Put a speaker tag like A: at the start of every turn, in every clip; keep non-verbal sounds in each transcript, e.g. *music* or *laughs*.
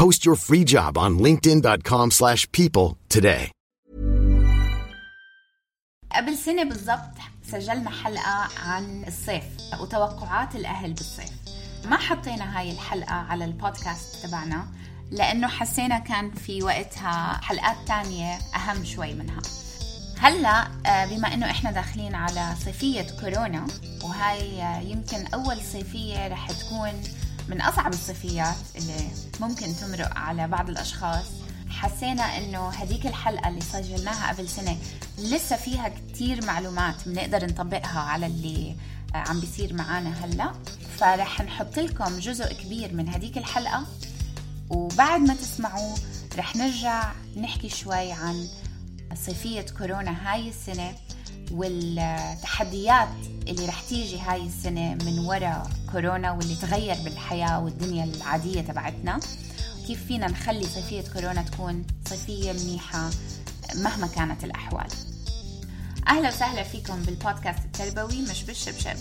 A: Post your free job on linkedin.com/people slash people today.
B: قبل سنة بالضبط سجلنا حلقة عن الصيف وتوقعات الأهل بالصيف ما حطينا هاي الحلقة على البودكاست تبعنا لأنه حسينا كان في وقتها حلقات تانية أهم شوي منها هلأ آه، بما إنه إحنا داخلين على صيفية كورونا وهاي آه، يمكن أول صيفية رح تكون من أصعب الصيفيات اللي ممكن تمرق على بعض الأشخاص. حسينا إنه هديك الحلقة اللي سجلناها قبل سنة لسه فيها كتير معلومات بنقدر نطبقها على اللي عم بيصير معانا هلأ. فرح نحط لكم جزء كبير من هديك الحلقة. وبعد ما تسمعوه رح نرجع نحكي شوي عن صيفية كورونا هاي السنة. والتحديات اللي رح تيجي هاي السنة من وراء كورونا واللي تغير بالحياة والدنيا العادية تبعتنا. كيف فينا نخلي صيفية كورونا تكون صيفية منيحة مهما كانت الأحوال. أهلا وسهلا فيكم بالبودكاست التربوي مش بالشبشب.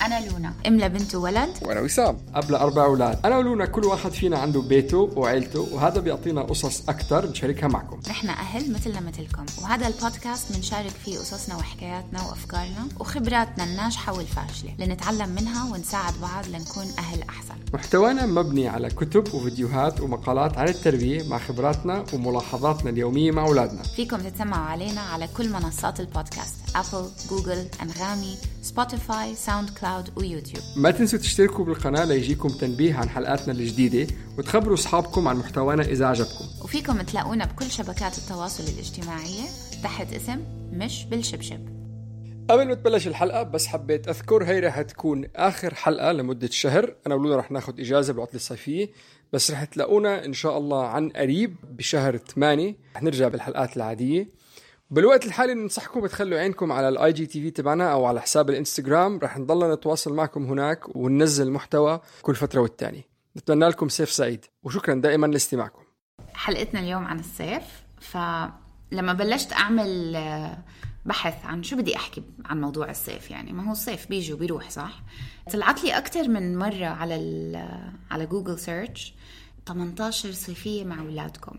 B: أنا لونا. أم لبنت وولد
C: وأنا وسام. قبل أربع أولاد. أنا ولونا كل واحد فينا عنده بيته وعيلته وهذا بيعطينا قصص أكثر نشاركها معكم.
B: نحن أهل مثلنا مثلكم. وهذا البودكاست بنشارك فيه قصصنا وحكاياتنا وأفكارنا وخبراتنا الناجحة والفاشلة لنتعلم منها ونساعد بعض لنكون أهل أحسن.
C: محتوانا مبني على كتب وفيديوهات ومقالات عن التربية مع خبراتنا وملاحظاتنا اليومية مع أولادنا.
B: فيكم تتسمعوا علينا على كل منصات البودكاست. أبل، جوجل، أنغامي، سبوتيفاي، ساوند كلاود ويوتيوب
C: ما تنسوا تشتركوا بالقناة ليجيكم تنبيه عن حلقاتنا الجديدة وتخبروا أصحابكم عن محتوانا إذا عجبكم.
B: وفيكم تلاقونا بكل شبكات التواصل الاجتماعية. تحت اسم مش بالشبشب.
C: قبل ما تبلش الحلقة بس حبيت أذكر هي رح تكون آخر حلقة لمدة شهر. أنا ولونا رح ناخد إجازة بالعطلة الصيفية بس رح تلاقونا إن شاء الله عن قريب بشهر 8 رح نرجع بالحلقات العادية. بالوقت الحالي ننصحكم تخلوا عينكم على ال IGTV تبعنا أو على حساب الإنستغرام. رح نضلنا نتواصل معكم هناك وننزل محتوى كل فترة والتانية. نتمنى لكم صيف سعيد. وشكرا دائما لاستماعكم.
B: حلقتنا اليوم عن الصيف فلما بلشت أعمل آه، بحث عن شو بدي أحكي عن موضوع الصيف يعني ما هو الصيف بيجي وبيروح صح؟ طلعت لي أكتر من مرة على ال- على Google search 18 صيفية مع أولادكم.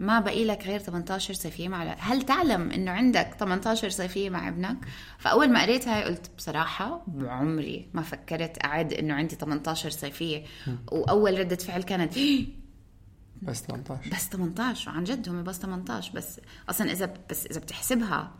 B: ما بقي لك غير 18 صيفية مع. هل تعلم إنه عندك 18 صيفية مع ابنك؟ فأول ما قريت هاي قلت بصراحة بعمري ما فكرت أعد إنه عندي 18 صيفية وأول ردة فعل كانت
C: بس 18
B: بس 18 وعن جد هم بس 18 بس أصلا اذا بس إذا بتحسبها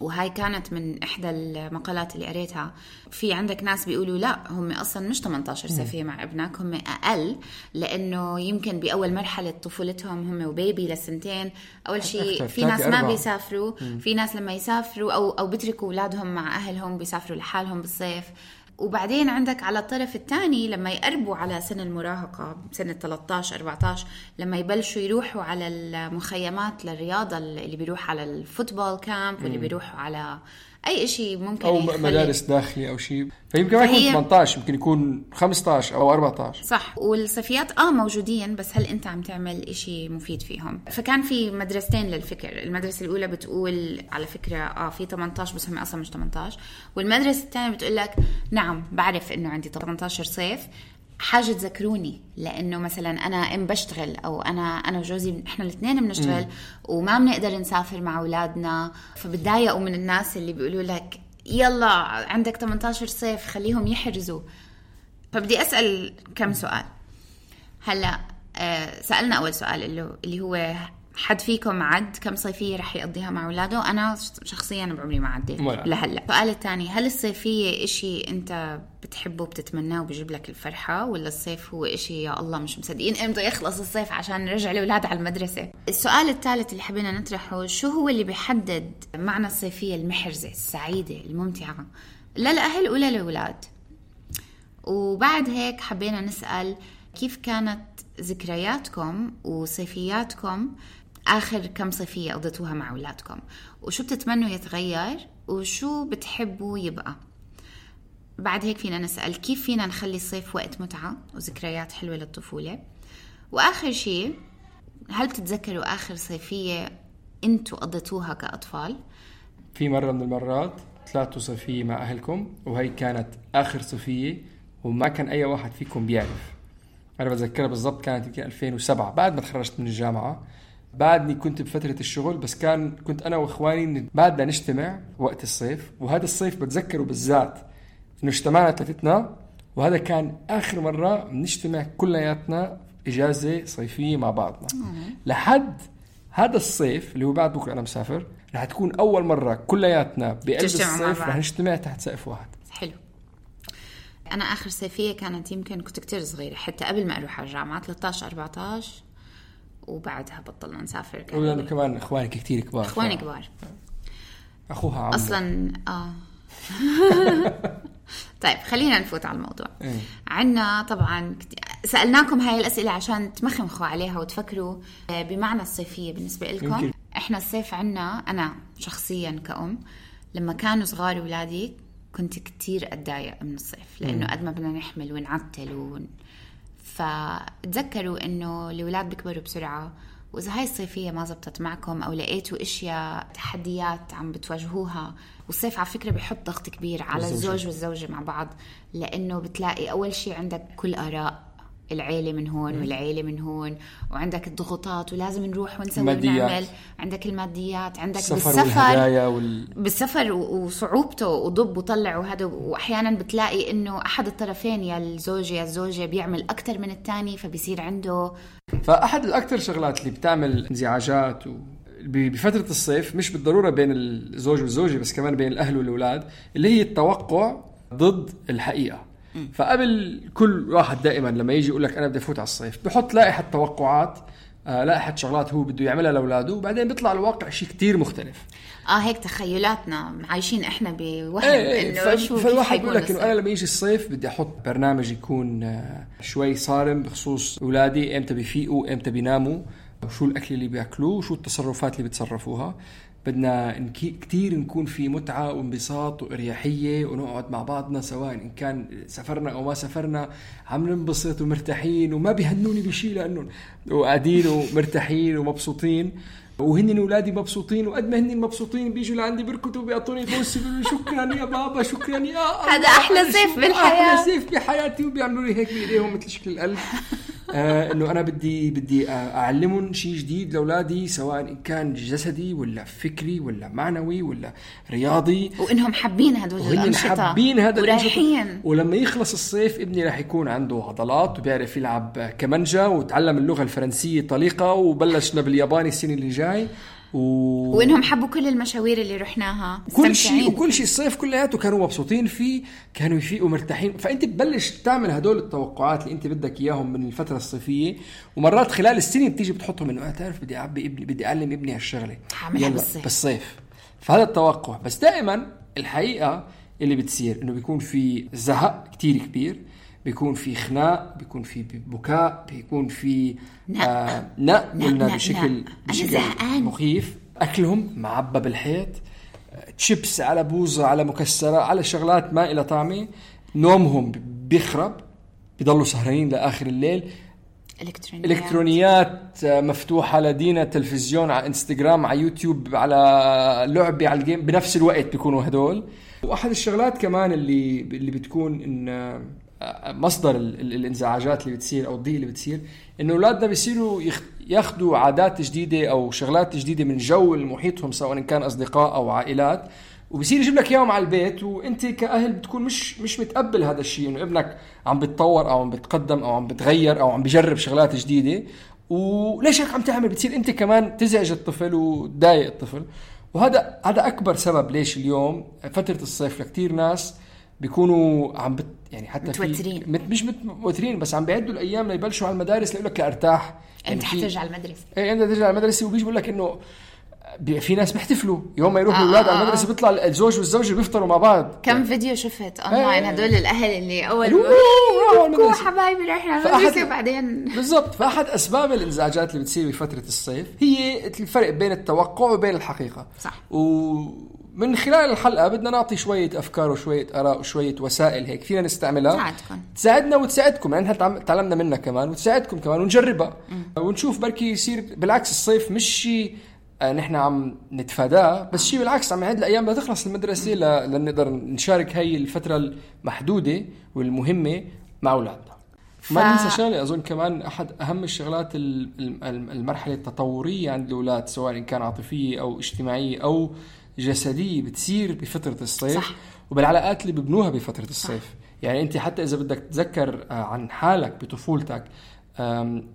B: وهاي كانت من إحدى المقالات اللي قريتها. في عندك ناس بيقولوا لا هم أصلا مش 18 صيفيه مع ابنك هم أقل لأنه يمكن بأول مرحلة طفولتهم هم وبيبي لسنتين. أول شيء في ناس ما. بيسافروا في ناس لما يسافروا أو أو بيتركوا أولادهم مع أهلهم بيسافروا لحالهم بالصيف. وبعدين عندك على الطرف الثاني لما يقربوا على سن المراهقة سنة 13 14 لما يبلشوا يروحوا على المخيمات للرياضة اللي بيروح على الفوتبول كامب واللي بيروحوا على أي شيء ممكن
C: أو
B: يخلي-
C: مدارس داخلي أو شيء فيمكن ما يكون
B: فهي-
C: 18 يمكن يكون 15 أو 14
B: صح. والصيفيات آه موجودين بس هل أنت عم تعمل إشي مفيد فيهم؟ فكان في مدرستين للفكر. المدرسة الأولى بتقول على فكرة آه في 18 بس هم أصلا مش 18 والمدرسة الثانية بتقول لك نعم بعرف إنه عندي 18 صيف حاجة تذكروني لأنه مثلا أنا ام بشتغل أو أنا أنا وجوزي إحنا الاثنين بنشتغل وما بنقدر نسافر مع أولادنا فبتضايقوا من الناس اللي بيقولوا لك يلا عندك 18 صيف خليهم يحرزوا فبدي أسأل كم سؤال هلأ آه، سألنا أول سؤال اللي هو حد فيكم عد كم صيفية رح يقضيها مع أولاده؟ أنا شخصيا بعمري ما عديت. لهلأ. السؤال الثاني هل الصيفية إشي أنت بتحبه وبتتمناه وبيجيب لك الفرحة ولا الصيف هو إشي يا الله مش مصدقين إمتى يخلص الصيف عشان نرجع الأولاد على المدرسة؟ السؤال الثالث اللي حبينا نطرحه شو هو اللي بيحدد معنى الصيفية المحرزة السعيدة الممتعة؟ للأهل وللأولاد؟ وبعد هيك حبينا نسأل كيف كانت ذكرياتكم وصيفياتكم؟ آخر كم صيفية قضيتوها مع أولادكم؟ وشو بتتمنوا يتغير؟ وشو بتحبوا يبقى؟ بعد هيك فينا نسأل كيف فينا نخلي الصيف وقت متعة وذكريات حلوة للطفولة؟ وآخر شيء هل بتتذكروا آخر صيفية أنتوا قضيتوها كأطفال؟
C: في مرة من المرات طلعتوا صيفية مع أهلكم وهي كانت آخر صيفية وما كان أي واحد فيكم بيعرف. أنا بتذكرها بالضبط كانت يمكن 2007 بعد ما تخرجت من الجامعة. بعدني كنت بفترة الشغل بس كان كنت أنا وإخواني بعدنا نجتمع وقت الصيف. وهذا الصيف بتذكره بالذات إنه اجتمعنا ثلاثتنا وهذا كان آخر مرة بنجتمع كلياتنا إجازة صيفية مع بعضنا. لحد هذا الصيف اللي هو بعد بكرة أنا مسافر رح تكون أول مرة كلياتنا بقلب الصيف. رح نجتمع تحت سقف واحد.
B: حلو. أنا آخر صيفية كانت يمكن كنت كتير صغيرة حتى قبل ما أروح على الجامعة 13 14 وبعدها بطلنا نسافر
C: ولأنه كمان إخوانك كتير كبار.
B: إخواني
C: ف-
B: كبار.
C: أخوها عمو
B: أصلا آه. *laughs* طيب خلينا نفوت على الموضوع
C: إيه.
B: عنا طبعا سألناكم هاي الأسئلة عشان تمخمخوا عليها وتفكروا آه، بمعنى الصيفية بالنسبة لكم
C: يمكن.
B: إحنا الصيف عنا أنا شخصيا كأم لما كانوا صغار ولادي كنت كتير أتضايق من الصيف لأنه قد ما بدنا نحمل ونعتل ون... فتذكروا إنه الاولاد بيكبروا بسرعة وإذا هاي الصيفية ما زبطت معكم أو لقيتوا إشياء تحديات عم بتواجهوها والصيف على فكرة بيحط ضغط كبير على
C: والزوجة.
B: الزوج والزوجة مع بعض لأنه بتلاقي أول شيء عندك كل آراء العيلة من هون والعيلة من هون وعندك الضغوطات ولازم نروح ونسوي
C: الماديات.
B: ونعمل عندك الماديات عندك
C: السفر
B: بالسفر
C: وال...
B: بالسفر وصعوبته وضب وطلع وهذا. وأحيانا بتلاقي إنه أحد الطرفين يا الزوج يا الزوجة بيعمل أكثر من الثاني فبيصير عنده
C: فأحد الاكثر شغلات اللي بتعمل انزعاجات و... بفترة الصيف مش بالضرورة بين الزوج والزوجة بس كمان بين الأهل والأولاد اللي هي التوقع ضد الحقيقة. فقبل كل واحد دائما لما يجي يقول لك أنا بدي أفوت على الصيف بحط لائحة توقعات آه، لائحة شغلات هو بده يعملها لأولاده وبعدين بيطلع الواقع شيء كتير مختلف.
B: آه هيك تخيلاتنا عايشين إحنا بوهم
C: إيه إيه
B: انه
C: ف-
B: شو
C: فالواحد بيقول لك
B: إنه.
C: أنا لما يجي الصيف بدي أحط برنامج يكون آه، شوي صارم بخصوص أولادي إمتى بيفيقوا إمتى بيناموا. وشو الأكل اللي بياكلوه وشو التصرفات اللي بيتصرفوها بدنا كتير نكون في متعة وانبساط وإريحية ونقعد مع بعضنا سواء إن كان سافرنا أو ما سافرنا. عم ننبسط ومرتاحين وما بيهنوني بشيء لأنه وقاعدين ومرتاحين ومبسوطين. وهن اولادي مبسوطين وقد ما هن مبسوطين بيجوا لعندي بيركضوا بيعطوني بوس شكرا يا بابا شكرا يا
B: هذا صيف
C: شيء،
B: بالحياة.
C: أحلى صيف بحياتي وبيعملوا لي هيك بايديهم مثل شكل القلب. آه إنه أنا بدي بدي أعلمهم شيء جديد لأولادي سواء إن كان جسدي ولا فكري ولا معنوي ولا رياضي.
B: وإنهم حابين هدول الأنشطة
C: حابين هذا
B: ورايحين.
C: ولما يخلص الصيف ابني راح يكون عنده عضلات وبيعرف يلعب كمانجا وتعلم اللغة الفرنسية طليقه وبلشنا بالياباني السنة اللي جاي و...
B: وإنهم حبوا كل المشاوير اللي رحناها.
C: كل شيء. وكل شيء الصيف كلياته كانوا مبسوطين فيه كانوا يفيقوا مرتاحين. فأنت بتبلش تعمل هدول التوقعات اللي أنت بدك إياهم من الفترة الصيفية ومرات خلال السنة بتيجي بتحطهم إنه أنا تعرف بدي اعبي ابني بدي أعلم ابني
B: هالشغلة.
C: يلا
B: بالصيف.
C: بالصيف. فهذا التوقع. بس دائما الحقيقة اللي بتصير إنه بيكون في زهق كتير كبير. بيكون في خناق بيكون في بكاء بيكون في
B: نق.
C: آه نق، قلنا بشكل.
B: أنا
C: بشكل. مخيف أكلهم معبى بالحيط تشيبس على بوظة على مكسرة على شغلات ما إلها طعمة نومهم بيخرب بيضلوا سهرانين لآخر الليل
B: إلكترونيات
C: إلكترونيات مفتوحة لدينا تلفزيون على إنستغرام على يوتيوب على لعبة على ال game بنفس الوقت بيكونوا هدول وأحد الشغلات كمان اللي اللي بتكون إن مصدر ال- ال- الانزعاجات اللي بتصير أو الضيق اللي بتصير إنه اولادنا بيصيروا ياخذوا عادات جديدة أو شغلات جديدة من جو محيطهم سواء كان أصدقاء أو عائلات وبصير يجيب لك إياهم على البيت وأنت كأهل بتكون مش مش متقبل هذا الشيء إنه ابنك عم بيتطور أو عم بيتقدم أو عم بتغير أو عم بجرب شغلات جديدة. وليش هيك عم تعمل؟ بتصير أنت كمان تزعج الطفل وتضايق الطفل. وهذا هذا أكبر سبب ليش اليوم فترة الصيف لكثير ناس بيكونوا عم بت يعني حتى
B: متوترين.
C: مت مش متوترين بس عم بيعدوا الأيام ليبلشوا على المدارس ليقول لك لارتاح
B: أنت
C: في-
B: حترجع المدرسة
C: إيه أنت ترجع على المدرسة وبيجي بيقول لك إنه في ناس بيحتفلوا يوم ما يروحوا
B: آه،
C: الاولاد
B: آه،
C: على
B: آه.
C: المدرسة بيطلع الزوج والزوجة بيفطروا مع بعض
B: كم فيديو شفت أونلاين
C: إيه.
B: هدول الأهل اللي
C: أول على.
B: حبايبي على
C: فأحد-
B: المدرسة وبعدين
C: بالضبط فأحد أسباب الإنزعاجات اللي بتصير بفترة الصيف هي الفرق بين التوقع وبين الحقيقة
B: صح.
C: ومن خلال الحلقة بدنا نعطي شوية أفكار وشوية آراء وشوية وسائل هيك فينا نستعملها.
B: تساعدكم.
C: تساعدنا وتساعدكم يعني إحنا تعم- تعلمنا منها كمان وتساعدكم كمان ونجربها. ونشوف بركي يصير بالعكس الصيف مش شيء آه، نحن عم نتفاداه بس شيء بالعكس عم يعد الأيام لتخلص المدرسة ل- لنقدر نشارك هاي الفترة المحدودة والمهمة مع أولادنا. ما ننسى شغلة أظن كمان أحد أهم الشغلات ال- ال- المرحلة التطورية عند الأولاد سواء إن كان عاطفية أو اجتماعية أو جسديه بتصير بفترة الصيف
B: صح.
C: وبالعلاقات اللي ببنوها بفترة الصيف يعني انت حتى إذا بدك تتذكر آه، عن حالك بطفولتك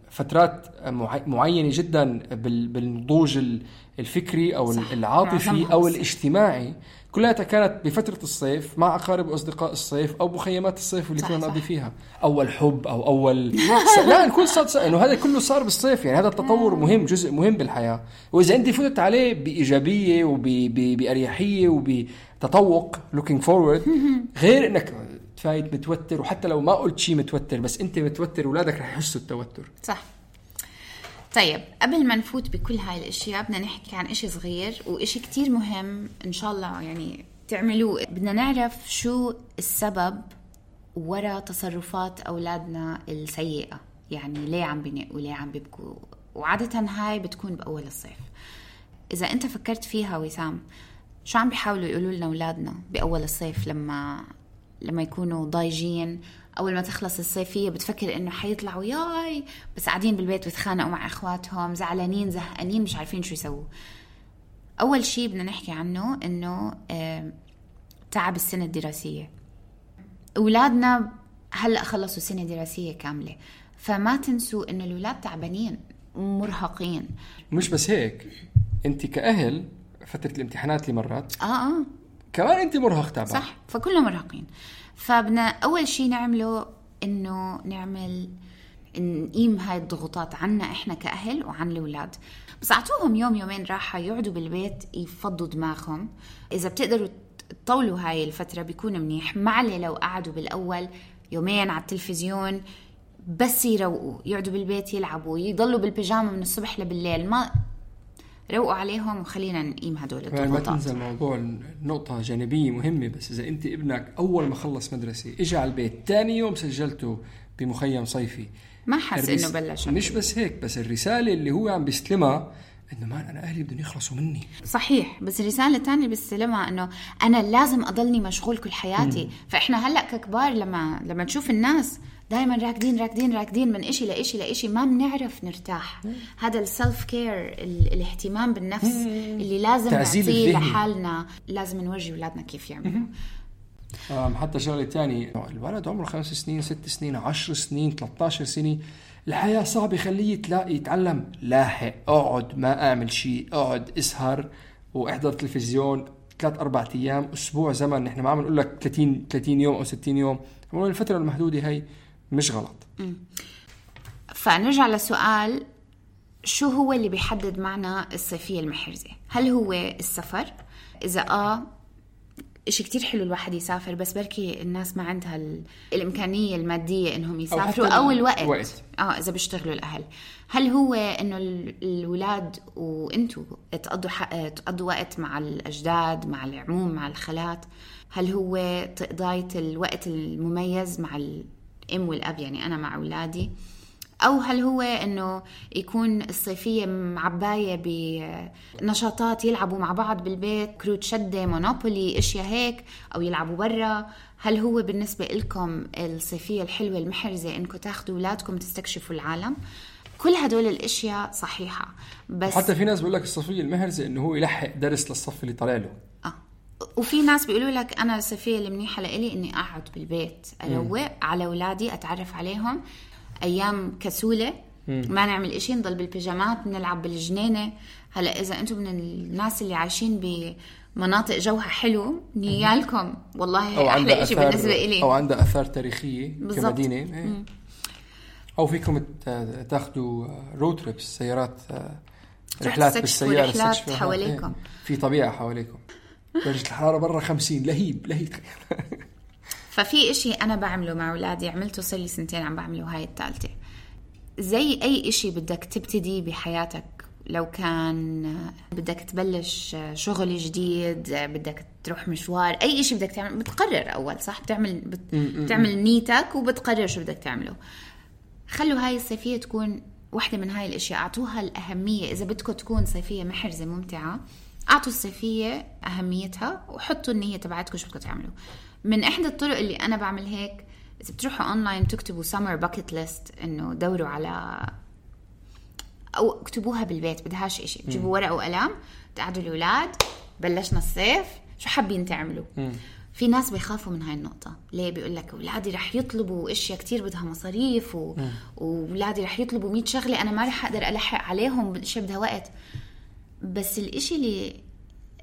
C: فترات معي- معينة جدا بال- بالنضوج ال- الفكري أو
B: صح.
C: العاطفي
B: أو.
C: الاجتماعي كلها كانت بفترة الصيف مع أقارب واصدقاء الصيف أو مخيمات الصيف اللي كنا. نقضي فيها. أول حب أو أول س... لا نكون صاد إنه هذا كله صار بالصيف يعني هذا التطور مهم جزء مهم بالحياة. وإذا أنت فتت عليه بإيجابية وباريحيه وبتطوق looking forward *laughs* غير إنك تفايت متوتر وحتى لو ما قلت شيء متوتر بس أنت متوتر اولادك رح يحسوا التوتر.
B: صح. طيب قبل ما نفوت بكل هاي الأشياء بدنا نحكي عن إشي صغير وإشي كتير مهم إن شاء الله يعني تعملوه. بدنا نعرف شو السبب ورا تصرفات أولادنا السيئة. يعني ليه عم بينقوا ليه عم بيبكوا؟ وعادة هاي بتكون بأول الصيف. إذا أنت فكرت فيها وسام شو عم بيحاولوا يقولوا لنا أولادنا بأول الصيف لما لما يكونوا ضايجين أول ما تخلص الصيفية بتفكر إنه حيطلعوا ياي بس قاعدين بالبيت بيتخانقوا مع إخواتهم زعلانين زهقانين مش عارفين شو يسووا. أول شيء بدنا نحكي عنه إنه تعب السنة الدراسية. أولادنا هلأ خلصوا سنة دراسية كاملة فما تنسوا إنه الأولاد تعبانين مرهقين
C: مش بس هيك أنت كأهل فترة الامتحانات اللي مرات
B: آه آه.
C: كمان انت مرهق تعبان
B: صح فكلهم مرهقين. فبدنا أول شيء نعمله إنه نعمل نقيم هاي الضغوطات عنا إحنا كأهل وعن الأولاد. بس أعطوهم يوم يومين راحة يقعدوا بالبيت يفضوا دماغهم. إذا بتقدروا تطولوا هاي الفترة بيكون منيح. ما عليه لو قعدوا بالأول يومين على التلفزيون بس يروقوا يقعدوا بالبيت يلعبوا يضلوا بالبيجامة من الصبح لبالليل. ما روقوا عليهم وخلينا نقيم هدول
C: يعني ما
B: الضغوطات.
C: تنسى الموضوع نقطة جانبية مهمة بس إذا أنت ابنك أول ما خلص مدرسة إجا على البيت ثاني يوم سجلته بمخيم صيفي.
B: ما حس
C: الرس-
B: انه بلش
C: مش بس هيك بس الرسالة اللي هو عم بيستلمها إنه مان أنا أهلي بدهم يخلصوا مني.
B: صحيح بس الرسالة الثانية بستلمها إنه أنا لازم أضلني مشغول كل حياتي. فإحنا هلأ ككبار لما لما نشوف الناس دائما راكدين راكدين راكدين من إشي لإشي لإشي ما بنعرف نرتاح. هذا السلف كير الاهتمام بالنفس اللي لازم نعطيه. لحالنا لازم نورجي أولادنا كيف يعملوا.
C: حتى شغلة تانية. الولد عمره خمس سنين ست سنين عشر سنين 13 سنة. الحياة صعبة خليه تلاقي يتعلم. لاحق اقعد ما أعمل شيء اقعد اسهر. وإحضر تلفزيون ثلاث أربع أيام أسبوع زمن. نحن ما عم نقول لك 30 30 يوم أو 60 يوم. هو الفترة المحدودة هي مش غلط.
B: فنرجع لسؤال شو هو اللي بيحدد معنى الصيفية المحرزة؟ هل هو السفر؟ إذا آه إشي كتير حلو الواحد يسافر بس بركي الناس ما عندها ال... الإمكانية المادية إنهم يسافروا
C: حتى
B: أو,
C: الوقت.
B: الوقت. آه إذا بيشتغلوا الأهل. هل هو إنه ال- الأولاد وإنتوا تقضوا ح... تقضوا وقت مع الأجداد مع العموم مع الخالات؟ هل هو تقضاية الوقت المميز مع الأم والأب يعني أنا مع أولادي أو هل هو إنه يكون الصيفية معباية بنشاطات يلعبوا مع بعض بالبيت كروت شدة مونوبولي أشياء هيك أو يلعبوا برا هل هو بالنسبة لكم الصيفية الحلوة المحرزة إنكم تاخدوا أولادكم تستكشفوا العالم كل هدول الأشياء صحيحة بس
C: حتى في ناس بيقول لك الصفية المهرزة إنه هو يلحق درس للصف اللي طالع له.
B: وفي ناس بيقولوا لك أنا الصيفيه المنيحة لإلي إني أقعد بالبيت أروق على أولادي أتعرف عليهم. أيام كسولة ما نعمل إشي نضل بالبيجامات نلعب بالجنينة. هلأ إذا أنتم من الناس اللي عايشين بمناطق جوها حلو نيالكم والله أحلى إشي
C: آثار
B: بالنسبة إلي.
C: أو عندها آثار تاريخية
B: بالضبط.
C: كمدينة. إيه. أو فيكم تاخذوا road trips سيارات رحلات بالسيارة
B: رحلات حواليكم.
C: إيه. في طبيعة حواليكم. درجه الحرارة برا 50 لهيب لهيب.
B: ففي إشي أنا بعمله مع أولادي عملته صار لي سنتين عم بعمله هاي الثالثة زي أي إشي بدك تبتدي بحياتك لو كان بدك تبلش شغل جديد بدك تروح مشوار أي إشي بدك تعمل بتقرر أول صح؟ بتعمل بت... بتعمل نيتك وبتقرر شو بدك تعمله. خلوا هاي الصيفية تكون واحدة من هاي الأشياء أعطوها الأهمية إذا بدكم تكون صيفية محرزة ممتعة أعطوا الصيفية أهميتها وحطوا النية تبعتكم شو بدكم تعملوا. من إحدى الطرق اللي أنا بعمل هيك إذا بتروحوا أونلاين تكتبوا summer bucket list إنه دوروا على أو اكتبوها بالبيت بدهاش إشي. بتجيبوا ورقة وقلم تقعدوا الأولاد بلشنا الصيف شو حابين تعملوا؟ في ناس بيخافوا من هاي النقطة. ليه؟ بيقول لك أولادي رح يطلبوا أشياء كتير بدها مصاريف و... وأولادي رح يطلبوا 100 شغلة أنا ما رح أقدر ألحق عليهم بالأشياء بدها وقت. بس الإشي اللي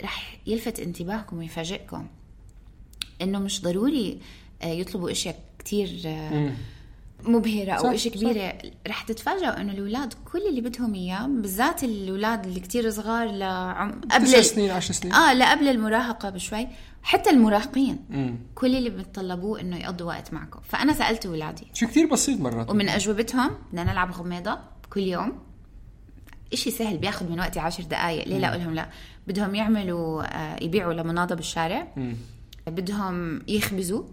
B: رح يلفت انتباهكم ويفاجئكم إنه مش ضروري آه، يطلبوا أشياء كتير آه، مبهرة أو
C: صح،
B: إشي كبيرة. رح تتفاجئوا إنه الأولاد كل اللي بدهم إياه بالذات الأولاد اللي كتير صغار لعم قبل
C: تسع سنين 10 سنين.
B: آه لا قبل المراهقة بشوي. حتى المراهقين كل اللي بتطلبوه إنه يقضوا وقت معكم. فأنا سألت أولادي.
C: شو كثير بسيط مرات.
B: ومن أجوبتهم بدنا نلعب غميضة كل يوم. إشي سهل بياخذ من وقتي عشر دقائق ليه لا أقول لهم لا؟ بدهم يعملوا آه، يبيعوا لمناضة بالشارع. بدهم يخبزوا.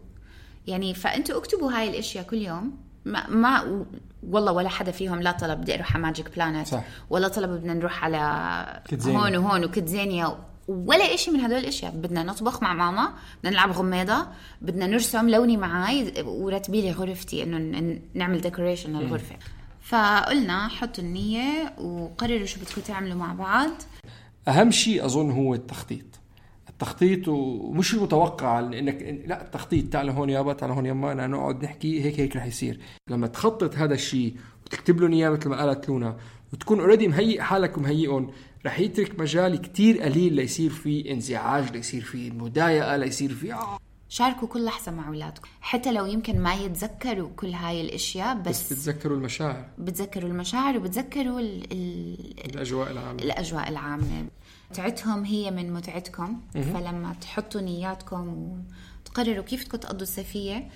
B: يعني فأنتوا اكتبوا هاي الأشياء كل يوم. ما, ما والله ولا حدا فيهم لا طلب بدي أروح على Magic Planet
C: صح.
B: ولا طلب بدنا نروح على
C: كيدزانيا.
B: هون وهون وكيدزانيا ولا إشي من هدول الأشياء. بدنا نطبخ مع ماما. بدنا نلعب غميضة. بدنا نرسم. لوني معاي. ورتبي لي غرفتي إنه نعمل ديكوريشن للغرفة. فقلنا حطوا النية وقرروا شو بدكم تعملوا مع بعض.
C: أهم شيء أظن هو التخطيط. التخطيط ومش المتوقع انك لا التخطيط تعال هون يابا تعال هون يما أنا نقعد نحكي هيك هيك رح يصير. لما تخطط هذا الشيء وتكتب لهم اياه مثل ما قالت لونا وتكون اوريدي مهيئ حالك ومهيئهم رح يترك مجال كتير قليل ليصير فيه انزعاج ليصير فيه مضايقه ليصير فيه آه.
B: شاركوا كل لحظة مع أولادكم. حتى لو يمكن ما يتذكروا كل هاي الأشياء
C: بس
B: بس,
C: تتذكروا المشاعر.
B: بتذكروا المشاعر وبتذكروا ال ال
C: الأجواء العامة.
B: الأجواء العامة. متعتهم هي من متعتكم. فلما تحطوا نياتكم وتقرروا كيف بدكم تقضوا الصيفية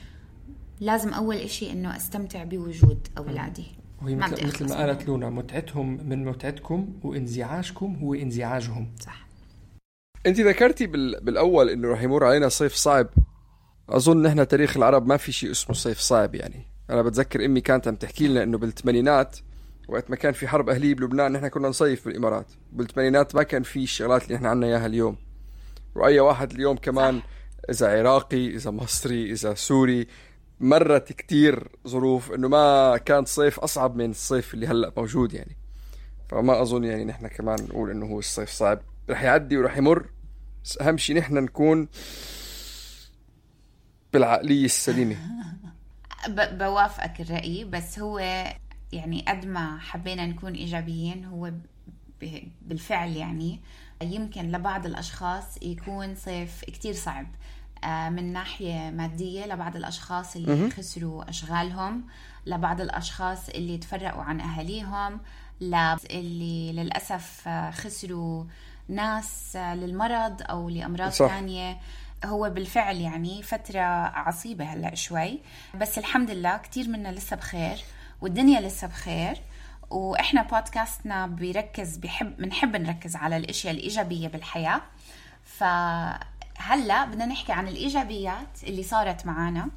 B: لازم أول إشي إنه أستمتع بوجود أولادي.
C: وهي مثل, ما قالت لونا متعتهم من متعتكم وانزعاجكم هو انزعاجهم.
B: صح.
C: أنت ذكرتي بال... بالأول إنه رح يمر علينا صيف صعب. أظن نحن تاريخ العرب ما في شيء اسمه صيف صعب يعني. أنا بتذكر أمي كانت عم تحكي لنا إنه بالثمانينات وقت ما كان في حرب أهلية بلبنان نحن كنا نصيف بالإمارات. بالثمانينات ما كان في الشغلات اللي نحن عنا إياها اليوم. وأي واحد اليوم كمان إذا عراقي إذا مصري إذا سوري مرت كتير ظروف إنه ما كان صيف أصعب من الصيف اللي هلأ موجود يعني. فما أظن يعني نحن كمان نقول إنه هو الصيف صعب. رح يعدي ورح يمر. أهم شيء نحن نكون بالعقلية
B: السليمة. *laughs* بوافقك الرأي بس هو يعني قد ما حبينا نكون إيجابيين هو بالفعل يعني يمكن لبعض الأشخاص يكون صيف كتير صعب. آه، من ناحية مادية لبعض الأشخاص اللي خسروا أشغالهم لبعض الأشخاص اللي تفرقوا عن أهاليهم اللي للأسف آه، خسروا ناس للمرض أو لأمراض
C: صح.
B: ثانية هو بالفعل يعني فترة عصيبة هلأ شوي. بس الحمد لله كتير منا لسه بخير والدنيا لسه بخير وإحنا بودكاستنا بيركز بحب بنحب نركز على الأشياء الإيجابية بالحياة. فهلأ بدنا نحكي عن الإيجابيات اللي صارت معنا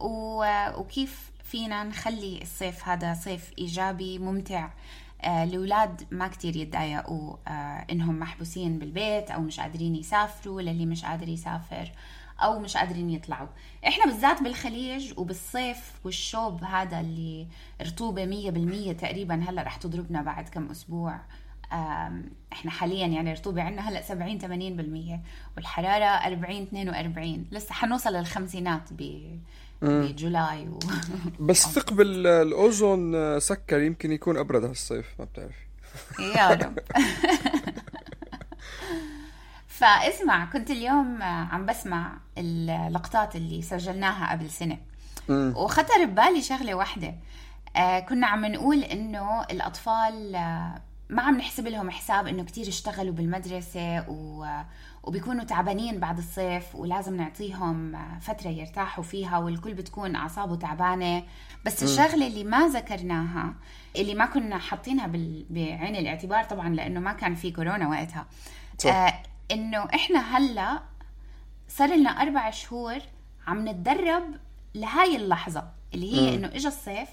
B: وكيف فينا نخلي الصيف هذا صيف إيجابي ممتع. آه، الاولاد ما كتير يتضايقوا آه، إنهم محبوسين بالبيت أو مش قادرين يسافروا للي مش قادر يسافر أو مش قادرين يطلعوا. إحنا بالذات بالخليج وبالصيف والشوب هذا اللي رطوبة مية بالمية تقريبا هلأ رح تضربنا بعد كم أسبوع. إحنا حاليا يعني الرطوبة عندنا هلأ 70 80% والحرارة 40 42 لسه حنوصل للخمسينات ب بجولاي و... *laughs*
C: بس ثقب الأوزون سكر يمكن يكون أبرد هالصيف ما بتعرفي.
B: يا رب. *laughs* فاسمع كنت اليوم عم بسمع اللقطات اللي سجلناها قبل سنة. وخطر ببالي شغلة واحدة آه، كنا عم نقول إنه الأطفال آه، ما عم نحسب لهم حساب إنه كتير اشتغلوا بالمدرسة و... وبيكونوا تعبانين بعد الصيف ولازم نعطيهم فترة يرتاحوا فيها والكل بتكون أعصابه تعبانة. بس الشغلة اللي ما ذكرناها اللي ما كنا حاطينها بعين الاعتبار طبعا لأنه ما كان في كورونا وقتها. صح. آه إنه إحنا هلأ صار لنا أربع شهور عم نتدرب لهاي اللحظة اللي هي إنه إجا الصيف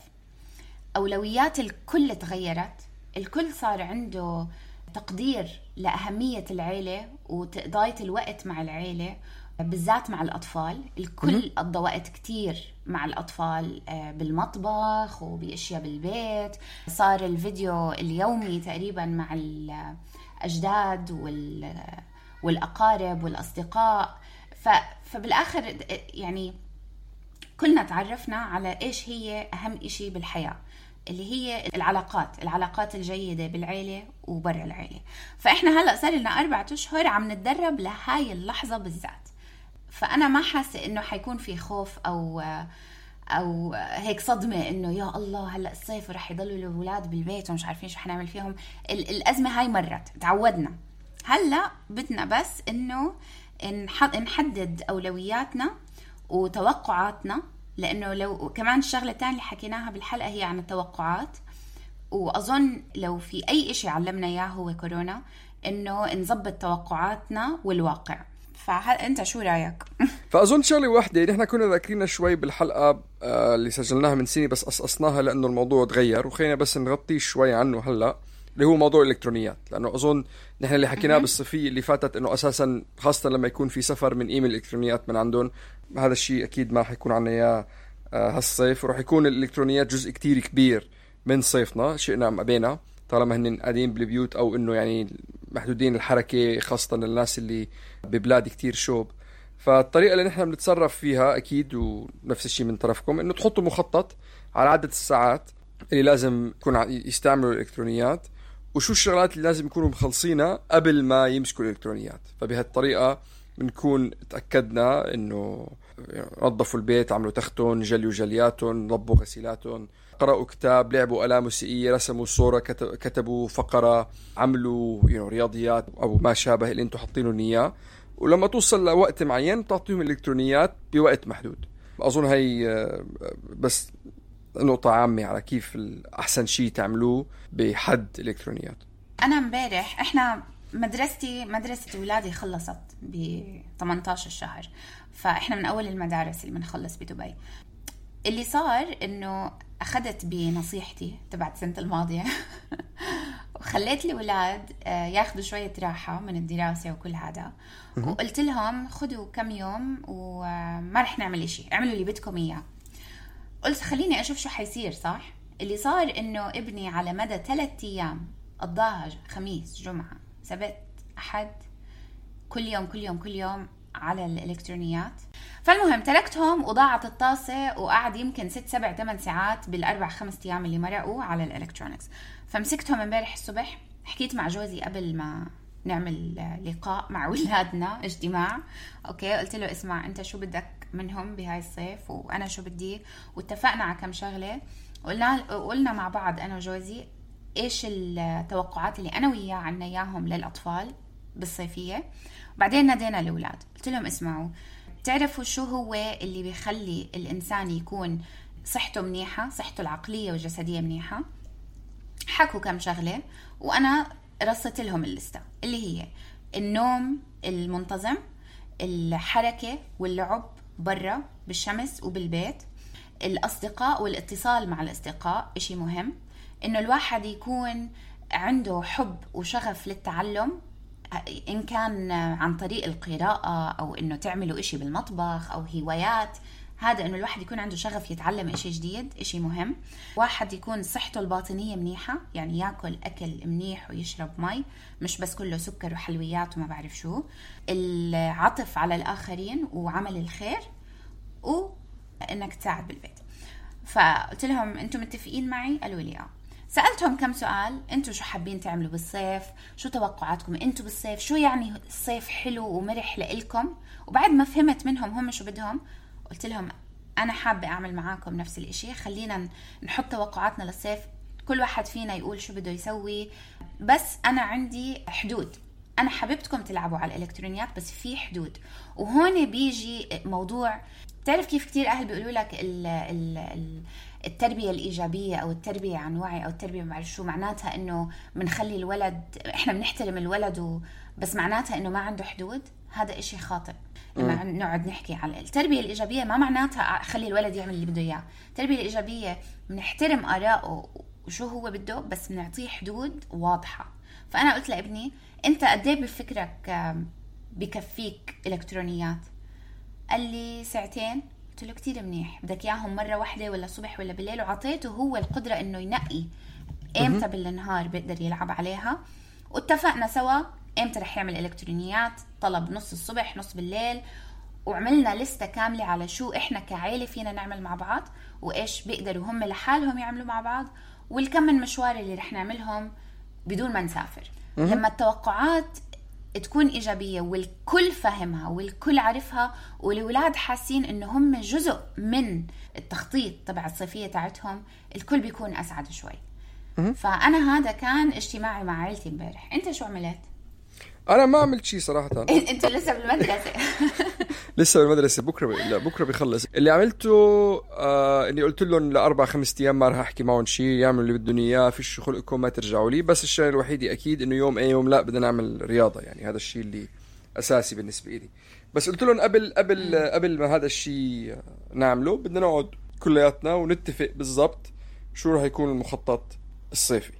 B: أولويات الكل تغيرت الكل صار عنده تقدير لأهمية العيلة وتقضية الوقت مع العيلة بالذات مع الأطفال. الكل قضى وقت كتير مع الأطفال آه، بالمطبخ وبأشياء بالبيت. صار الفيديو اليومي تقريبا مع الأجداد وال والأقارب والأصدقاء. فبالآخر يعني كلنا تعرفنا على إيش هي أهم إشي بالحياة. اللي هي العلاقات العلاقات الجيدة بالعيلة وبرا العيلة. فإحنا هلأ صار لنا أربعة أشهر عم نتدرب لهاي اللحظة بالذات. فأنا ما حاسة إنه حيكون في خوف أو أو هيك صدمة إنه يا الله هلأ الصيف ورح يضلوا الأولاد بالبيت ومش عارفين شو حنعمل فيهم. الأزمة هاي مرت تعودنا. هلأ بدنا بس إنه نحدد أولوياتنا وتوقعاتنا لأنه لو كمان الشغلة الثانية اللي حكيناها بالحلقة هي عن التوقعات. وأظن لو في أي شيء علمنا إياه هو كورونا إنه نظبط توقعاتنا والواقع. فانت شو رأيك؟ *laughs*
C: فأظن شغلة واحدة نحن كنا ذاكرينها شوي بالحلقة آه، اللي سجلناها من سنة بس قصقصناها لأنه الموضوع تغير وخلينا بس نغطي شوي عنه هلأ اللي هو موضوع الإلكترونيات. لأنه أظن نحن اللي حكيناه بالصيفية اللي فاتت إنه أساسا خاصة لما يكون في سفر من إيميل الالكترونيات من عندهم هذا الشيء أكيد ما حيكون عنا إياه آه، هالصيف. وراح يكون الإلكترونيات جزء كتير كبير من صيفنا شئنا أم أبينا. طالما هن قاعدين بالبيوت أو إنه يعني محدودين الحركة خاصة للناس اللي ببلاد كتير شوب. فالطريقة اللي نحن بنتصرف فيها أكيد ونفس الشيء من طرفكم إنه تحطوا مخطط على عدد الساعات اللي لازم يكون يستعملوا الإلكترونيات وشو الشغلات اللي لازم يكونوا مخلصينها قبل ما يمسكوا الإلكترونيات. فبهالطريقة بنكون تأكدنا إنه نظفوا البيت عملوا تختهم جليوا جلياتهم ضبوا غسيلاتهم قرأوا كتاب لعبوا آلة موسيقية رسموا صورة كتبوا فقرة عملوا know, رياضيات أو ما شابه اللي أنتم حاطينهم إياه. ولما توصل لوقت معين بتعطيهم الإلكترونيات بوقت محدود. أظن هي آه، بس نقطة عامة على كيف أحسن شيء تعملوه بحد الإلكترونيات.
B: أنا امبارح إحنا مدرستي مدرسة ولادي خلصت ب 18 الشهر فإحنا من أول المدارس اللي بنخلص بدبي. اللي صار إنه أخذت بنصيحتي تبعت السنة الماضية. *laughs* وخليت الأولاد آه، ياخذوا شوية راحة من الدراسة وكل هذا. وقلت لهم خذوا كم يوم وما رح نعمل إشي اعملوا اللي بدكم إياه. قلت خليني أشوف شو حيصير صح؟ اللي صار إنه ابني على مدى ثلاثة أيام قضاها خميس جمعة سبت أحد كل يوم كل يوم كل يوم على الإلكترونيات. فالمهم تركتهم وضاعت الطاسة وقعد يمكن ست سبع ثمان ساعات بالأربع خمس أيام اللي مرقوا على ال electronics. فمسكتهم امبارح الصبح حكيت مع جوزي قبل ما نعمل لقاء مع *laughs* اولادنا اجتماع. okay قلت له اسمع أنت شو بدك منهم بهاي الصيف؟ وأنا شو بدي؟ واتفقنا على كم شغلة. قلنا قلنا مع بعض أنا وجوزي إيش التوقعات اللي أنا وياه عنا إياهم للأطفال. بالصيفية. بعدين نادينا الأولاد. قلت لهم اسمعوا تعرفوا شو هو اللي بيخلي الإنسان يكون صحته منيحة صحته العقلية والجسدية منيحة؟ حكوا كم شغلة وأنا رصت لهم الليسته اللي هي النوم المنتظم الحركة واللعب برا بالشمس وبالبيت الأصدقاء والاتصال مع الأصدقاء إشي مهم. إنه الواحد يكون عنده حب وشغف للتعلم إن كان عن طريق القراءة أو إنه تعملوا إشي بالمطبخ أو هوايات هذا إنه الواحد يكون عنده شغف يتعلم إشي جديد إشي مهم. واحد يكون صحته الباطنية منيحة يعني ياكل أكل منيح ويشرب مي مش بس كله سكر وحلويات وما بعرف شو. العطف على الآخرين وعمل الخير وإنك تساعد بالبيت. فقلت لهم أنتم متفقين معي؟ قالوا لي آه. سألتهم كم سؤال. أنتم شو حابين تعملوا بالصيف؟ شو توقعاتكم؟ أنتم بالصيف شو يعني الصيف حلو ومرح لإلكم؟ وبعد ما فهمت منهم هم شو بدهم قلت لهم أنا حابة أعمل معاكم نفس الإشي. خلينا نحط توقعاتنا للصيف. كل واحد فينا يقول شو بده يسوي. بس أنا عندي حدود. أنا حبيبتكم تلعبوا على الإلكترونيات بس في حدود. وهون بيجي موضوع. بتعرف كيف كتير أهل بيقولوا لك ال ال ال التربية الإيجابية أو التربية عن وعي أو التربية ما شو معناتها إنه بنخلي الولد إحنا بنحترم الولد و... بس معناتها إنه ما عنده حدود؟ هذا إشي خاطئ. لما نقعد نحكي على التربية الإيجابية ما معناتها أخلي الولد يعمل اللي بده إياه. التربية الإيجابية بنحترم آراءه وشو هو بده بس بنعطيه حدود واضحة. فأنا قلت لابني أنت قد إيه بفكرك بكفيك إلكترونيات؟ قال لي ساعتين. قلت له كتير منيح. بدك إياهم مرة واحدة ولا الصبح ولا بالليل. وعطيته هو القدرة إنه ينقي إمتى بالنهار بيقدر يلعب عليها. واتفقنا سوا إمتى رح يعمل إلكترونيات. طلب نص الصبح نص بالليل. وعملنا لستة كاملة على شو إحنا كعائلة فينا نعمل مع بعض وإيش بيقدروا هم لحالهم يعملوا مع بعض. والكم من مشوار اللي رح نعملهم بدون ما نسافر. لما التوقعات تكون إيجابية والكل فهمها والكل عارفها والولاد حاسين إنه هم جزء من التخطيط تبع الصيفية تاعتهم الكل بيكون أسعد شوي. فأنا هذا كان اجتماعي مع عائلتي امبارح. أنت شو عملت؟
C: أنا ما عملت شيء صراحة. *laughs*
B: أنت لسه بالمدرسة. *laughs*
C: لسه بالمدرسة. بكرة. لا بكرة بيخلص. اللي عملته آه اني قلت لهم لأربع خمس أيام ما راح أحكي معهم شيء يعملوا اللي بدهم إياه فيش خلقكم ما ترجعوا لي. بس الشيء الوحيد أكيد إنه يوم أي يوم لا بدنا نعمل رياضة. يعني هذا الشيء اللي أساسي بالنسبة لي بس قلت لهم قبل قبل قبل ما هذا الشيء نعمله بدنا نقعد كلياتنا ونتفق بالضبط شو راح يكون المخطط الصيفي.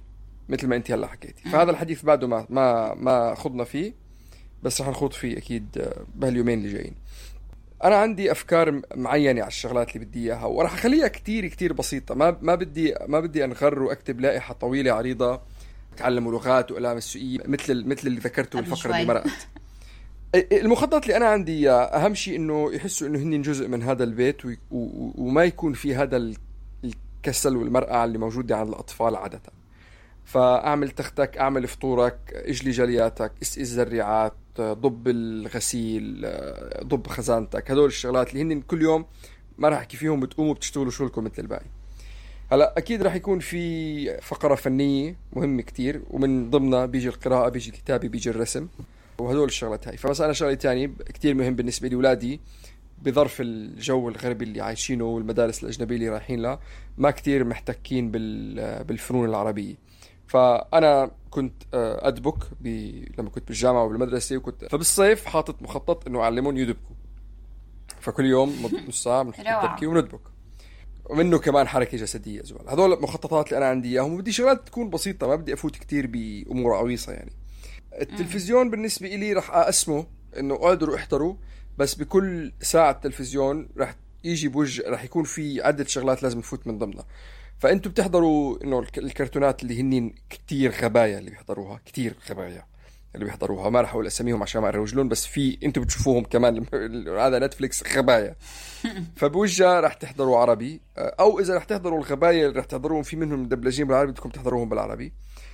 C: مثل ما انت هلا حكيتي. فهذا الحديث بعده ما ما ما خضنا فيه بس رح نخوض فيه أكيد بهاليومين اللي جايين. أنا عندي أفكار معينة على الشغلات اللي بدي إياها وراح أخليها كتير كتير بسيطة. ما ما بدي ما بدي أنغر وأكتب لائحة طويلة عريضة تعلموا لغات والام السوقيه مثل مثل اللي ذكرته الفقرة اللي مرقت. المخطط اللي أنا عندي إياه أهم شيء إنه يحسوا إنه هن جزء من هذا البيت و... و... وما يكون في هذا الكسل والمرقعة اللي موجودة عند الأطفال عادة. فأعمل تختك أعمل فطورك إجلي جلياتك اسقي الزريعات ضب الغسيل ضب خزانتك. هدول الشغلات اللي هن كل يوم ما راح أحكي فيهم بتقوموا بتشتغلوا شغلكم مثل الباقي. هلأ أكيد راح يكون في فقرة فنية مهمة كتير ومن ضمنها بيجي القراءة بيجي الكتابة بيجي الرسم وهدول الشغلات هاي. فبس أنا شغلة ثانية كتير مهم بالنسبة لي اولادي بظرف الجو الغربي اللي عايشينه والمدارس الأجنبية اللي رايحين لها ما كتير محتكين بالفنون العربية. فأنا كنت أدبك لما كنت بالجامعة وبالمدرسه وكنت فبالصيف حاطط مخطط إنه أعلمهم يدبكوا فكل يوم *laughs* نص ساعة بنحط تبكي وندبك. ومنه كمان حركة جسدية زوال هذول المخططات اللي أنا عندي إياهم وبدي شغلات تكون بسيطة ما بدي أفوت كتير بأمور عويصة يعني. التلفزيون بالنسبة لي راح أقسمه إنه اقعدوا احضروا بس بكل ساعة تلفزيون راح يجي بوجه راح يكون في عدة شغلات لازم نفوت من ضمنها. فانتم بتحضروا إنه الكرتونات اللي هن كتير غبايا اللي بيحضروها كتير غبايا اللي بيحضروها. ما راح أقول أساميهم عشان ما اروج لهم بس في أنتم بتشوفوهم كمان على نتفليكس غبايا *laughs* فبوجه راح تحضروا عربي أو إذا راح تحضروا الغبايا اللي راح تحضروهم في منهم مدبلجين بالعربي بدكم تحضروهم بالعربي.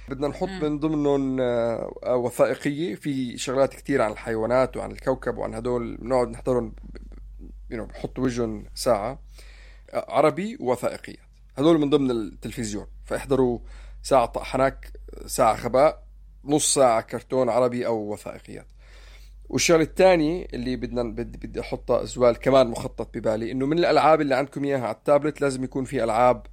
C: بدنا نحط من ضمنهم وثائقية. في شغلات كتير عن الحيوانات وعن الكوكب وعن هدول بنقعد نحضرهم بحط وجههم ساعة. عربي ووثائقيات هذول من ضمن التلفزيون فاحضروا ساعة طحنك ساعة غباء نص ساعة كرتون عربي أو وثائقيات. والشغلة الثانية اللي بدنا بدي أحطها زوال كمان مخطط ببالي إنه من الألعاب اللي عندكم إياها على التابلت لازم يكون في ألعاب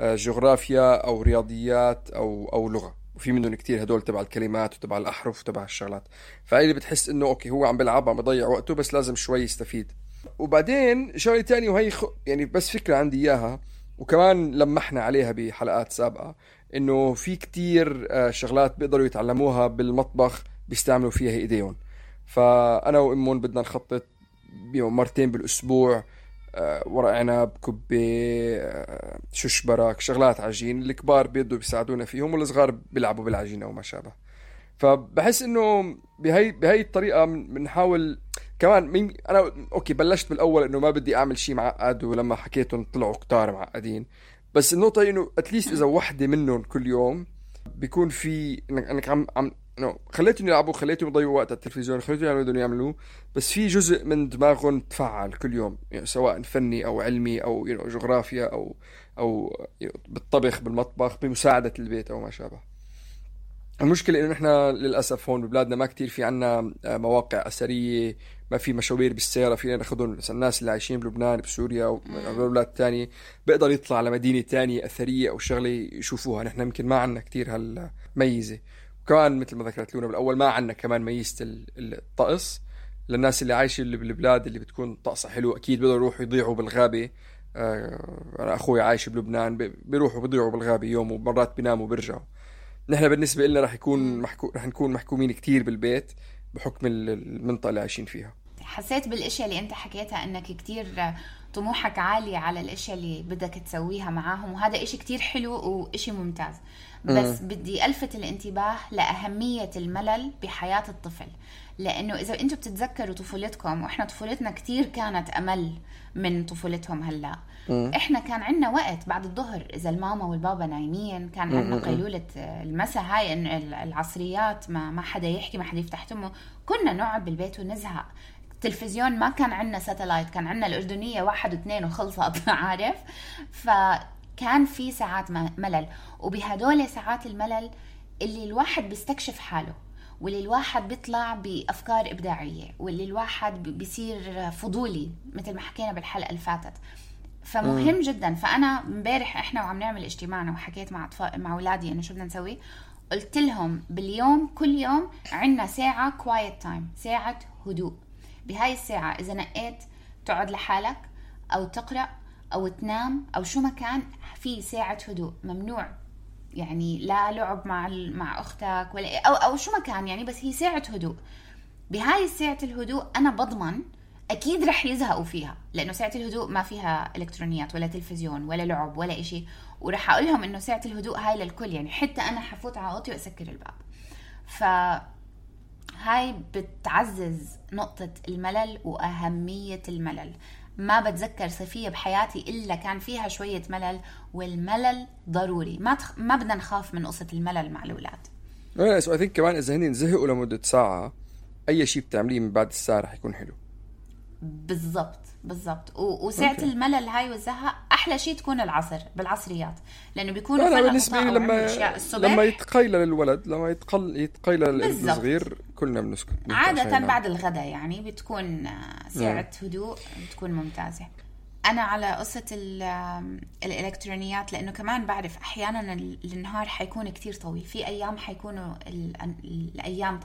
C: جغرافيا أو رياضيات أو أو لغة. وفي منهم كتير هدول تبع الكلمات وتبع الأحرف وتبع الشغلات. فهي اللي بتحس إنه أوكي هو عم بيلعب عم بيضيع وقته بس لازم شوي يستفيد. وبعدين شغلة ثانية وهي خ... يعني بس فكرة عندي إياها. وكمان لمحنا عليها بحلقات سابقة إنه في كتير شغلات بيقدروا يتعلموها بالمطبخ بيستعملوا فيها إيديهم. فأنا وإمون بدنا نخطط مرتين بالأسبوع آه، ورق عنب كبة آه، ششبرك شغلات عجين الكبار بيدوا بيساعدونا فيهم والصغار بيلعبوا بالعجينة وما شابه. فبحس إنه بهي بهي الطريقة بنحاول كمان مين أنا أوكي بلشت بالأول إنه ما بدي أعمل شيء معقد ولما حكيتهم طلعوا كتار معقدين بس النقطة إنه اتليست إذا وحدة منهم كل يوم بيكون في انك عم عم إنه خليتهم يلعبوا خليتهم يضيعوا وقت على التلفزيون خليتهم يعملوا بدهم يعملوه. بس في جزء من دماغهم تفعل كل يوم يعني سواء فني أو علمي أو يعني جغرافيا أو أو بالطبخ بالمطبخ بمساعدة البيت أو ما شابه. المشكلة إنه نحن للأسف هون ببلادنا ما كتير في عنا مواقع أثرية ما في مشاوير بالسيارة فينا ناخذهم الناس اللي عايشين بلبنان بسوريا وبلاد تانية. بيقدر يطلع على مدينة تانية أثرية أو شغلة يشوفوها. نحن يمكن ما عنا كتير هالميزة. وكمان مثل ما ذكرت لونا بالأول ما عندنا كمان ميزة الطقس. للناس اللي عايشة اللي بالبلاد اللي بتكون طقسها حلو أكيد بيقدروا يروحوا يضيعوا بالغابة. آه، أنا أخوي عايش بلبنان بيروحوا بيضيعوا بالغابة يوم ومرات بيناموا وبيرجعوا نحن بالنسبة لنا رح يكون محكو... رح نكون محكومين كثير بالبيت بحكم المنطقة اللي عايشين فيها.
B: حسيت بالإشياء اللي أنت حكيتها إنك كثير طموحك عالي على الإشياء اللي بدك تسويها معاهم وهذا إشي كتير حلو وإشي ممتاز. بس مم. بدي ألفت الانتباه لأهمية الملل بحياة الطفل. لأنه إذا أنتم بتتذكروا طفولتكم وإحنا طفولتنا كتير كانت أمل من طفولتهم هلأ. إحنا كان عندنا وقت بعد الظهر إذا الماما والبابا نايمين كان عندنا قيلولة المساء هاي العصريات ما ما حدا يحكي ما حدا يفتح تمه كنا نقعد بالبيت ونزهق. التلفزيون ما كان عندنا ساتلايت كان عندنا الأردنية واحد واثنين وخلصت *laughs* عارف؟ فكان في ساعات ملل. وبهدول ساعات الملل اللي الواحد بيستكشف حاله واللي الواحد بيطلع بأفكار إبداعية واللي الواحد بيصير فضولي مثل ما حكينا بالحلقة اللي فاتت. فمهم جدا. فأنا امبارح إحنا وعم نعمل اجتماعنا وحكيت مع أطفال مع أولادي إنه شو بدنا نسوي؟ قلت لهم باليوم كل يوم عندنا ساعة quiet time ساعة هدوء. بهاي الساعة إذا نقيت تقعد لحالك أو تقرأ أو تنام أو شو ما كان في ساعة هدوء ممنوع. يعني لا لعب مع مع أختك ولا أو أو شو ما كان يعني بس هي ساعة هدوء. بهاي ساعة الهدوء أنا بضمن أكيد رح يزهقوا فيها لأنه ساعة الهدوء ما فيها إلكترونيات ولا تلفزيون ولا لعب ولا إشي. ورح أقول لهم إنه ساعة الهدوء هاي للكل يعني حتى أنا حفوت على أوضتي وأسكر الباب. ف هاي بتعزز نقطة الملل وأهمية الملل. ما بتذكر صيفية بحياتي إلا كان فيها شوية ملل والملل ضروري. ما تخ... ما بدنا نخاف من قصة الملل مع الأولاد.
C: يس اي ثينك كمان إذا هن زهقوا لمدة ساعة أي شيء بتعمليه من بعد الساعة رح يكون حلو.
B: بالضبط بالضبط. وساعة. الملل هاي والزهق أحلى شيء تكون العصر بالعصريات. لأنه بيكونوا
C: أنا بالنسبة لي لما لما يتقيل الولد لما يتقل يتقيل الصغير كلنا بنسكت
B: عادة بعد الغداء يعني بتكون ساعة نعم. هدوء بتكون ممتازة. أنا على قصة الإلكترونيات لأنه كمان بعرف أحيانا النهار حيكون كتير طويل. في أيام حيكونوا الأيام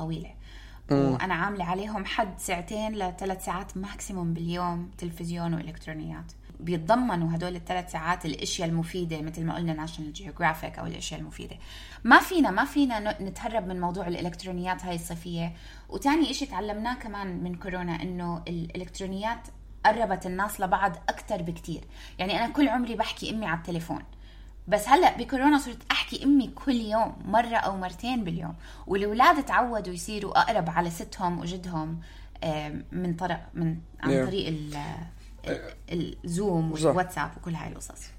B: وأنا عاملة عليهم حد ساعتين لثلاث ساعات maximum باليوم تلفزيون وإلكترونيات. بيتضمنوا هدول الثلاث ساعات الأشياء المفيدة مثل ما قلنا National Geographic أو الأشياء المفيدة. ما فينا ما فينا نتهرب من موضوع الإلكترونيات هاي الصيفية. وتاني إشي تعلمناه كمان من كورونا إنه الإلكترونيات قربت الناس لبعض أكثر بكتير. يعني أنا كل عمري بحكي أمي على التليفون. بس هلا بكورونا صرت أحكي أمي كل يوم مرة أو مرتين باليوم والأولاد تعودوا يصيروا أقرب على ستهم وجدهم من طرق من عن طريق الزوم والواتساب وكل هاي القصص.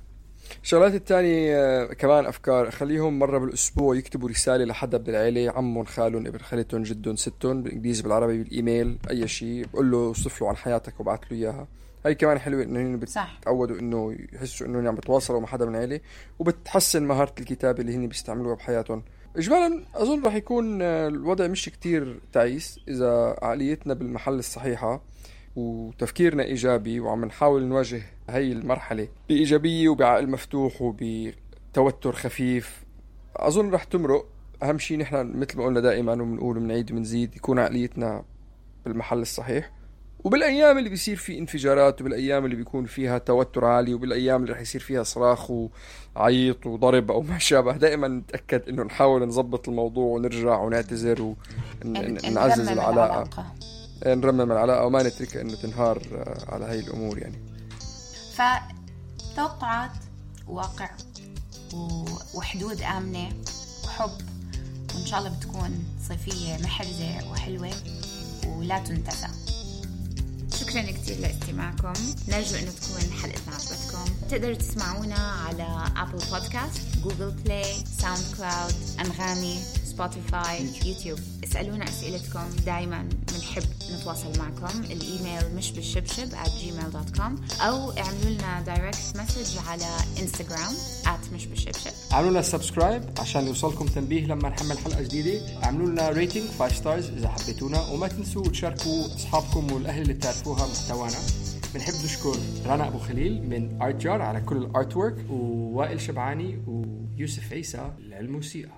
C: الشغلات الثانية آه، كمان أفكار خليهم مرة بالأسبوع يكتبوا رسالة لحدا بالعيلة عمهم خالهم ابن خالتهم جدهم ستهم بالإنجليزي بالعربي بالإيميل أي شيء بقول له اوصف له عن حياتك وبعث له إياها. هاي كمان حلوة إنه بتعودوا إنه يحسوا إنه عم بتواصلوا مع حدا من العيلة وبتحسن مهارة الكتابة اللي هن بيستعملوها بحياتهم. إجمالا أظن رح يكون آه، الوضع مش كتير تعيس إذا عقليتنا بالمحل الصحيحة وتفكيرنا إيجابي وعم نحاول نواجه هاي المرحلة بإيجابية وبعقل مفتوح وبتوتر خفيف أظن رح تمرق. أهم شيء نحن مثل ما قلنا دائما وبنقول وبنعيد وبنزيد يكون عقليتنا بالمحل الصحيح. وبالأيام اللي بيصير في انفجارات وبالأيام اللي بيكون فيها توتر عالي وبالأيام اللي رح يصير فيها صراخ وعيط وضرب أو ما شابه دائما نتأكد إنه نحاول نظبط الموضوع ونرجع ونعتذر ونعزز العلاقة. نرمم العلاقة وما نتركها إنه تنهار على هاي الأمور يعني.
B: فتوقعات واقع وحدود آمنة وحب وإن شاء الله بتكون صيفية محرزة وحلوة ولا تنتسى شكرا كثير لاستماعكم. نرجو إنه تكون حلقتنا عجبتكم تقدروا تسمعونا على Apple Podcast Google Play SoundCloud انغامي سبوتيفاي يوتيوب. اسألونا أسئلتكم دايما. بنحب نتواصل معكم. الإيميل مش بالشبشب at gmail.com أو اعملوا لنا direct message على انستغرام at مش بالشبشب.
C: اعملوا لنا subscribe عشان يوصلكم تنبيه لما نحمل حلقة جديدة. اعملوا لنا rating 5 stars إذا حبيتونا. وما تنسوا تشاركوا أصحابكم والأهل اللي بتعرفوها محتوانا. بنحب نشكر رنا أبو خليل من Art Jar على كل ال artwork ووائل شبعاني ويوسف عيسى للموسيقى.